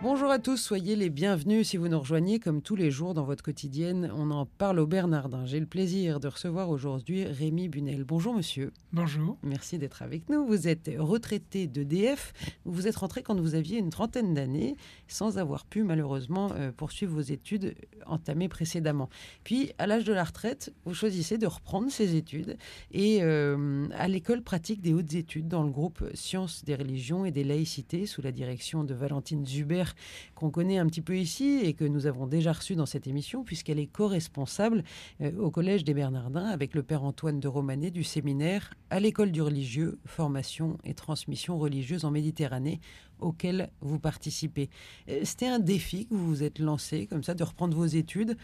Bonjour à tous, soyez les bienvenus si vous nous rejoignez comme tous les jours dans votre quotidienne. On en parle au Bernardin. J'ai le plaisir de recevoir aujourd'hui Rémi Bunel. Bonjour monsieur. Bonjour. Merci d'être avec nous. Vous êtes retraité d'EDF. Vous êtes rentré quand vous aviez une trentaine d'années sans avoir pu malheureusement euh, poursuivre vos études entamées précédemment. Puis à l'âge de la retraite, vous choisissez de reprendre ces études et euh, à l'école pratique des hautes études dans le groupe Sciences des religions et des laïcités sous la direction de Valentine Zuber qu'on connaît un petit peu ici et que nous avons déjà reçue dans cette émission, puisqu'elle est co-responsable euh, au Collège des Bernardins avec le Père Antoine de Romanet du séminaire à l'école du religieux, formation et transmission religieuse en Méditerranée, auquel vous participez. Euh, c'était un défi que vous vous êtes lancé, comme ça, de reprendre vos études.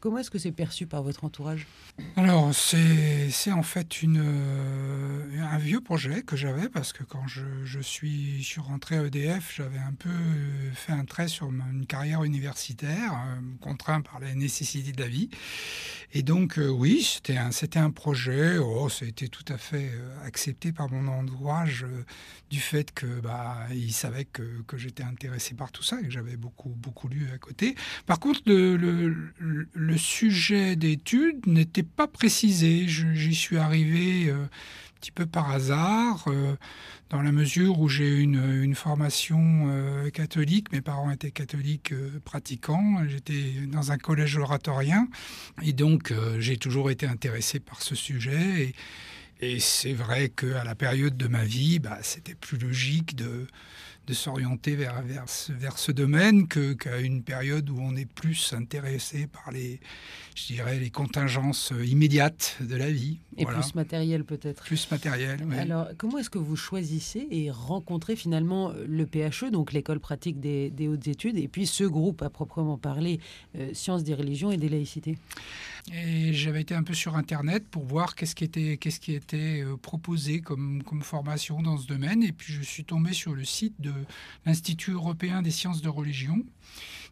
Comment est-ce que c'est perçu par votre entourage? Alors, c'est en fait une, euh, un vieux projet que j'avais, parce que quand je, je, suis, je suis rentré à EDF, j'avais un peu fait un trait sur une carrière universitaire, euh, contraint par les nécessités de la vie. Et donc, oui, c'était un, un projet, oh, ça a été tout à fait accepté par mon entourage du fait que bah, il savait que, j'étais intéressé par tout ça et que j'avais beaucoup, beaucoup lu à côté. Par contre, le, sujet d'étude n'était pas précisé. J'y suis arrivé euh, un petit peu par hasard, euh, dans la mesure où j'ai une, une formation euh, catholique. Mes parents étaient catholiques pratiquants. J'étais dans un collège oratorien. Et donc, j'ai toujours été intéressé par ce sujet. Et, et c'est vrai qu'à la période de ma vie, bah, c'était plus logique de, de s'orienter vers, vers, vers, ce domaine qu'à une période où on est plus intéressé par les, je dirais, les contingences immédiates de la vie. Et plus matériel peut-être. Plus matériel, oui. Alors, comment est-ce que vous choisissez et rencontrez finalement le PHE, donc l'école pratique des, des, hautes études, et puis ce groupe à proprement parler, euh, sciences des religions et des laïcités? Et j'avais été un peu sur Internet pour voir qu'est-ce qui était, qu'est-ce qui était euh, proposé comme, comme formation dans ce domaine, et puis je suis tombé sur le site de l'Institut européen des sciences de religion,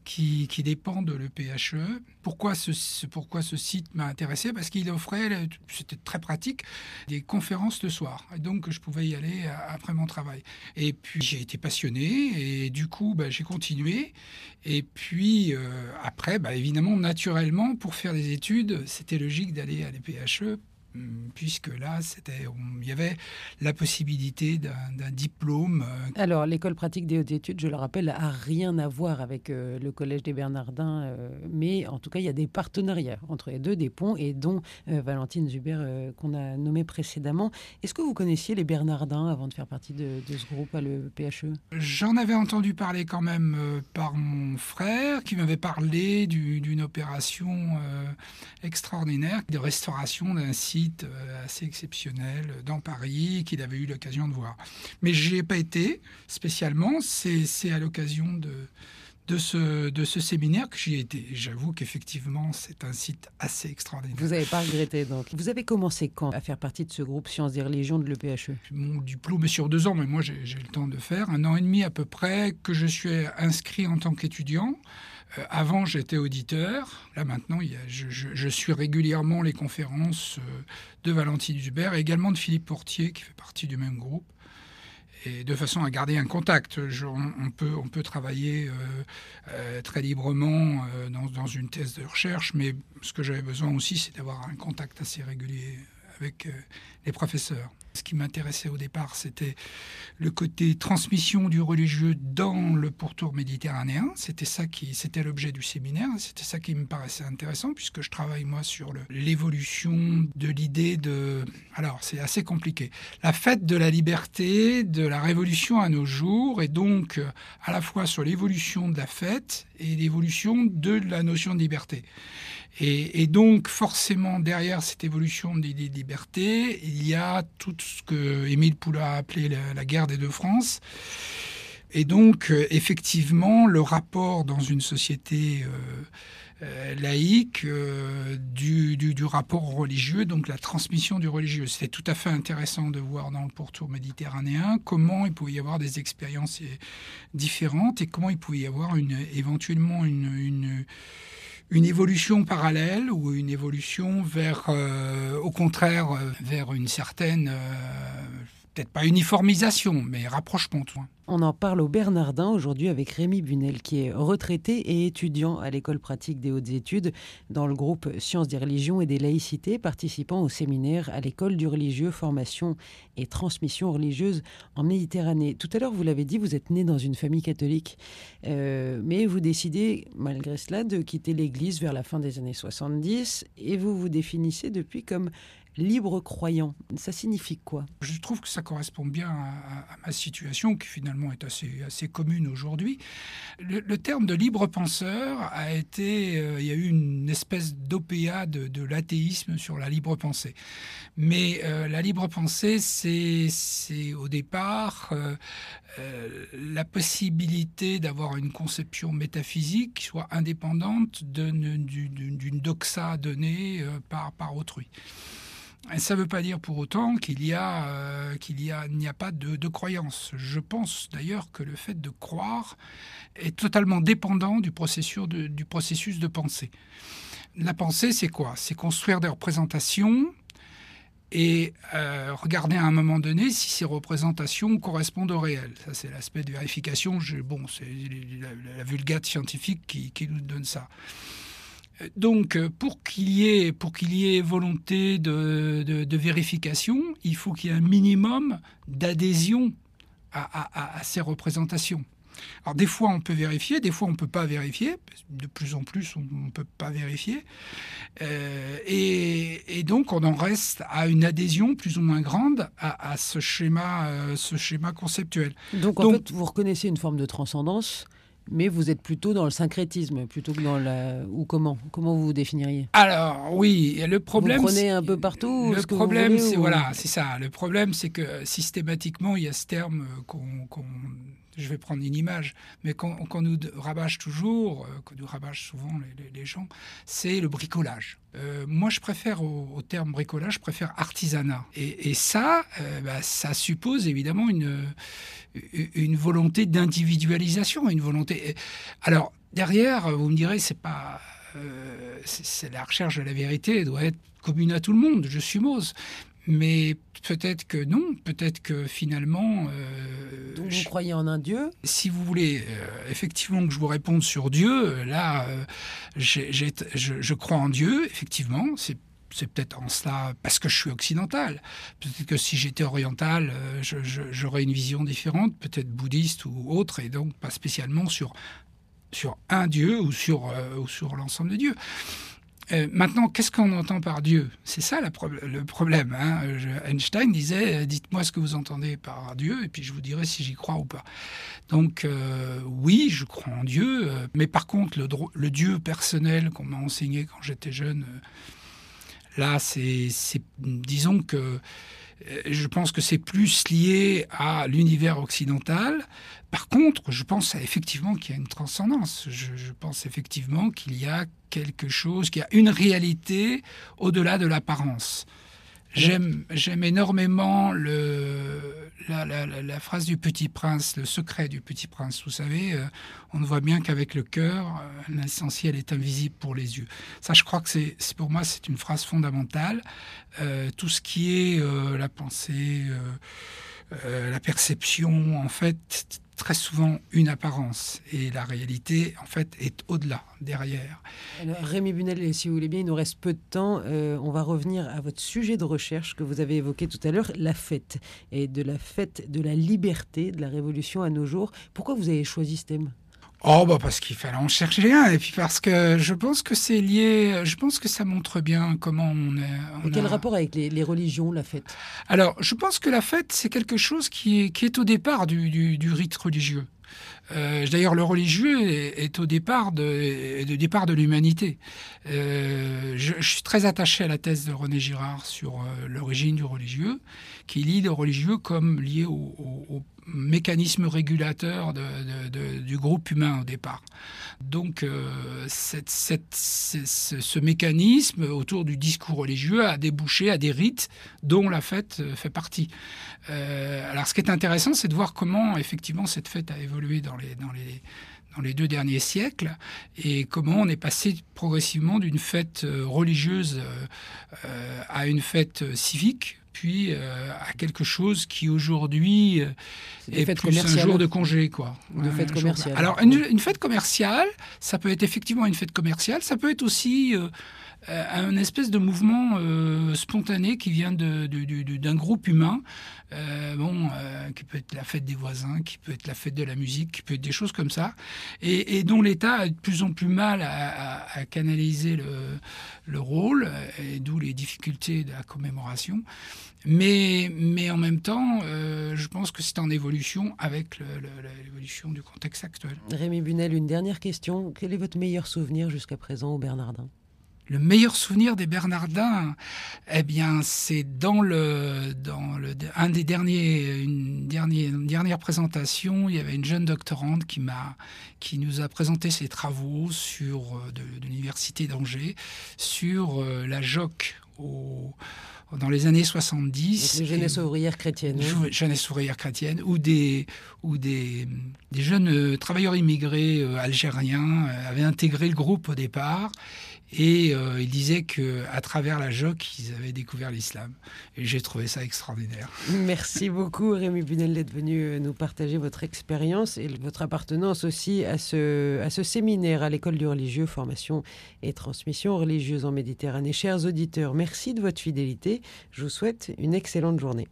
qui, dépend de l'EPHE. Pourquoi ce, pourquoi ce site m'a intéressé? Parce qu'il offrait, c'était très pratique, des conférences le soir. Donc, je pouvais y aller après mon travail. Et puis, j'ai été passionné et du coup, bah, j'ai continué. Et puis, euh, après, bah, évidemment, naturellement, pour faire des études, c'était logique d'aller à l'EPHE puisque là, c'était, il y avait la possibilité d'un diplôme. Euh, Alors, l'école pratique des hautes études, je le rappelle, a rien à voir avec euh, le Collège des Bernardins, euh, mais en tout cas, il y a des partenariats entre les deux, des ponts, et dont Valentine Zuber, qu'on a nommé précédemment. Est-ce que vous connaissiez les Bernardins avant de faire partie de, ce groupe à le PHE J'en avais entendu parler quand même par mon frère, qui m'avait parlé d'une opération extraordinaire de restauration d'un site euh, assez exceptionnel dans Paris qu'il avait eu l'occasion de voir. Mais je n'y ai pas été spécialement, c'est à l'occasion de, de ce, de ce séminaire que j'y ai été. J'avoue qu'effectivement, c'est un site assez extraordinaire. Vous n'avez pas regretté donc. Vous avez commencé quand à faire partie de ce groupe Sciences des religions de l'EPHE Mon diplôme est sur deux ans, mais moi j'ai le temps de faire. Un an et demi à peu près que je suis inscrit en tant qu'étudiant. Euh, avant, j'étais auditeur. Là, maintenant, je, suis régulièrement les conférences euh, de Valentine Hubert et également de Philippe Portier, qui fait partie du même groupe. Et de façon à garder un contact. on, peut, travailler euh, très librement dans, dans, une thèse de recherche, mais ce que j'avais besoin aussi, c'est d'avoir un contact assez régulier avec les professeurs. Ce qui m'intéressait au départ, c'était le côté transmission du religieux dans le pourtour méditerranéen. C'était ça qui, c'était l'objet du séminaire. C'était ça qui me paraissait intéressant puisque je travaille moi sur l'évolution de l'idée de. Alors c'est assez compliqué. La fête de la liberté, de la révolution à nos jours, et donc à la fois sur l'évolution de la fête et l'évolution de la notion de liberté. Et, donc, forcément, derrière cette évolution des, libertés, il y a tout ce que Émile Poulain a appelé la, guerre des deux France. Et donc, euh, effectivement, le rapport dans une société euh, euh, laïque du, du, rapport religieux, donc la transmission du religieux. C'était tout à fait intéressant de voir dans le pourtour méditerranéen comment il pouvait y avoir des expériences différentes et comment il pouvait y avoir une, éventuellement une évolution parallèle ou une évolution vers, euh, au contraire, vers une certaine peut-être pas uniformisation, mais rapprochement. On en parle au Bernardin aujourd'hui avec Rémi Bunel, qui est retraité et étudiant à l'école pratique des hautes études dans le groupe Sciences des religions et des laïcités, participant au séminaire à l'école du religieux, formation et transmission religieuse en Méditerranée. Tout à l'heure, vous l'avez dit, vous êtes né dans une famille catholique, euh, mais vous décidez, malgré cela, de quitter l'Église vers la fin des années 70 et vous vous définissez depuis comme libre croyant. Ça signifie quoi? Je trouve que ça correspond bien à, ma situation, qui finalement est assez, assez commune aujourd'hui. Le, terme de libre penseur a été, euh, il y a eu une espèce d'opéa de, l'athéisme sur la libre pensée. Mais euh, la libre pensée, c'est au départ euh, la possibilité d'avoir une conception métaphysique qui soit indépendante d'une doxa donnée par, par autrui. Ça ne veut pas dire pour autant qu'il euh, n'y a pas de, croyance. Je pense d'ailleurs que le fait de croire est totalement dépendant du processus de, de pensée. La pensée, c'est quoi? C'est construire des représentations et euh, regarder à un moment donné si ces représentations correspondent au réel. Ça, c'est l'aspect de vérification. bon, c'est la, vulgate scientifique qui nous donne ça. Donc, euh, pour qu'il y ait, pour qu'il y ait volonté de, vérification, il faut qu'il y ait un minimum d'adhésion à, ces représentations. Alors, des fois, on peut vérifier, des fois, on ne peut pas vérifier. De plus en plus, on ne peut pas vérifier. Euh, et, donc, on en reste à une adhésion plus ou moins grande à, ce, schéma, euh, ce schéma conceptuel. Donc, en fait, vous reconnaissez une forme de transcendance mais vous êtes plutôt dans le syncrétisme plutôt que dans la ou comment comment vous vous définiriez? Alors oui, le problème. Vous prenez un peu partout. Le problème, c'est voilà, c'est ça. Le problème, c'est que systématiquement, il y a ce terme qu'on je vais prendre une image, mais qu'on nous rabâche toujours, euh, qu'on nous rabâche souvent les, gens, c'est le bricolage. Euh, moi, je préfère au, terme bricolage, je préfère artisanat. Et, ça, euh, bah, ça suppose évidemment une, une volonté d'individualisation, une volonté. Alors derrière, vous me direz, c'est pas c'est la recherche de la vérité doit être commune à tout le monde, je suppose. Mais peut-être que non, peut-être que finalement... Euh, Donc vous croyez en un Dieu? Si vous voulez euh, effectivement que je vous réponde sur Dieu, là, euh, je, crois en Dieu, effectivement, c'est c'est peut-être en cela parce que je suis occidental. Peut-être que si j'étais oriental, j'aurais une vision différente, peut-être bouddhiste ou autre, et donc pas spécialement sur, sur un Dieu ou sur, ou sur l'ensemble de Dieu. Euh, maintenant, qu'est-ce qu'on entend par Dieu? C'est ça le problème. Hein. Einstein disait euh, Dites-moi ce que vous entendez par Dieu, et puis je vous dirai si j'y crois ou pas. Donc, euh, oui, je crois en Dieu, mais par contre, le, Dieu personnel qu'on m'a enseigné quand j'étais jeune, là, c'est. Disons que je pense que c'est plus lié à l'univers occidental. Par contre, je pense effectivement qu'il y a une transcendance. Je, pense effectivement qu'il y a quelque chose, qu'il y a une réalité au-delà de l'apparence. J'aime, j'aime énormément le, la, phrase du Petit Prince, le secret du Petit Prince. Vous savez, euh, on voit bien qu'avec le cœur, euh, l'essentiel est invisible pour les yeux. Ça, je crois que c'est, pour moi, c'est une phrase fondamentale. Euh, tout ce qui est la pensée, la perception, en fait, très souvent une apparence et la réalité en fait est au-delà, derrière. Rémi Bunel, si vous voulez bien, il nous reste peu de temps. Euh, on va revenir à votre sujet de recherche que vous avez évoqué tout à l'heure, la fête et de la fête de la liberté, de la révolution à nos jours. Pourquoi vous avez choisi ce thème? Oh bah parce qu'il fallait en chercher un et puis parce que je pense que c'est lié, je pense que ça montre bien comment on est. et quel rapport avec les, religions, la fête? Alors je pense que la fête c'est quelque chose qui est, qui est au départ du, du rite religieux. Euh, d'ailleurs, le religieux est, au départ de, départ de l'humanité. Euh, je, suis très attaché à la thèse de René Girard sur euh, l'origine du religieux, qui lit le religieux comme lié au, mécanisme régulateur du groupe humain au départ. Donc, cette, ce, mécanisme autour du discours religieux a débouché à des rites dont la fête fait partie. alors, ce qui est intéressant, c'est de voir comment effectivement cette fête a évolué dans les, deux derniers siècles et comment on est passé progressivement d'une fête religieuse à une fête civique puis à quelque chose qui aujourd'hui est, plus un jour de congé. Quoi. Une fête commerciale. Alors, une, fête commerciale, ça peut être effectivement une fête commerciale, ça peut être aussi euh, un espèce de mouvement euh, spontané qui vient d'un groupe humain, euh, bon, qui peut être la fête des voisins, qui peut être la fête de la musique, qui peut être des choses comme ça, et, dont l'État a de plus en plus mal à, canaliser le, rôle, et d'où les difficultés de la commémoration. Mais, mais en même temps, je pense que c'est en évolution avec l'évolution du contexte actuel. Rémi Bunel, une dernière question. Quel est votre meilleur souvenir jusqu'à présent au Bernardin? Le meilleur souvenir des Bernardins, eh bien, c'est dans le, dans le, un des derniers, une dernière, dernière présentation, il y avait une jeune doctorante qui m'a, qui nous a présenté ses travaux sur, euh, de, l'université d'Angers, sur euh, la JOC au, dans les années 70. Les jeunesse ouvrière chrétienne. Jeunesse ouvrière chrétienne, ou des, ou des, des jeunes euh, travailleurs immigrés algériens avaient intégré le groupe au départ et euh, il disait qu'à travers la JOC, ils avaient découvert l'islam. Et j'ai trouvé ça extraordinaire. Merci beaucoup, Rémi Bunel, d'être venu euh, nous partager votre expérience et votre appartenance aussi à ce, à ce séminaire à l'école du religieux, formation et transmission religieuse en Méditerranée. Chers auditeurs, merci de votre fidélité. Je vous souhaite une excellente journée.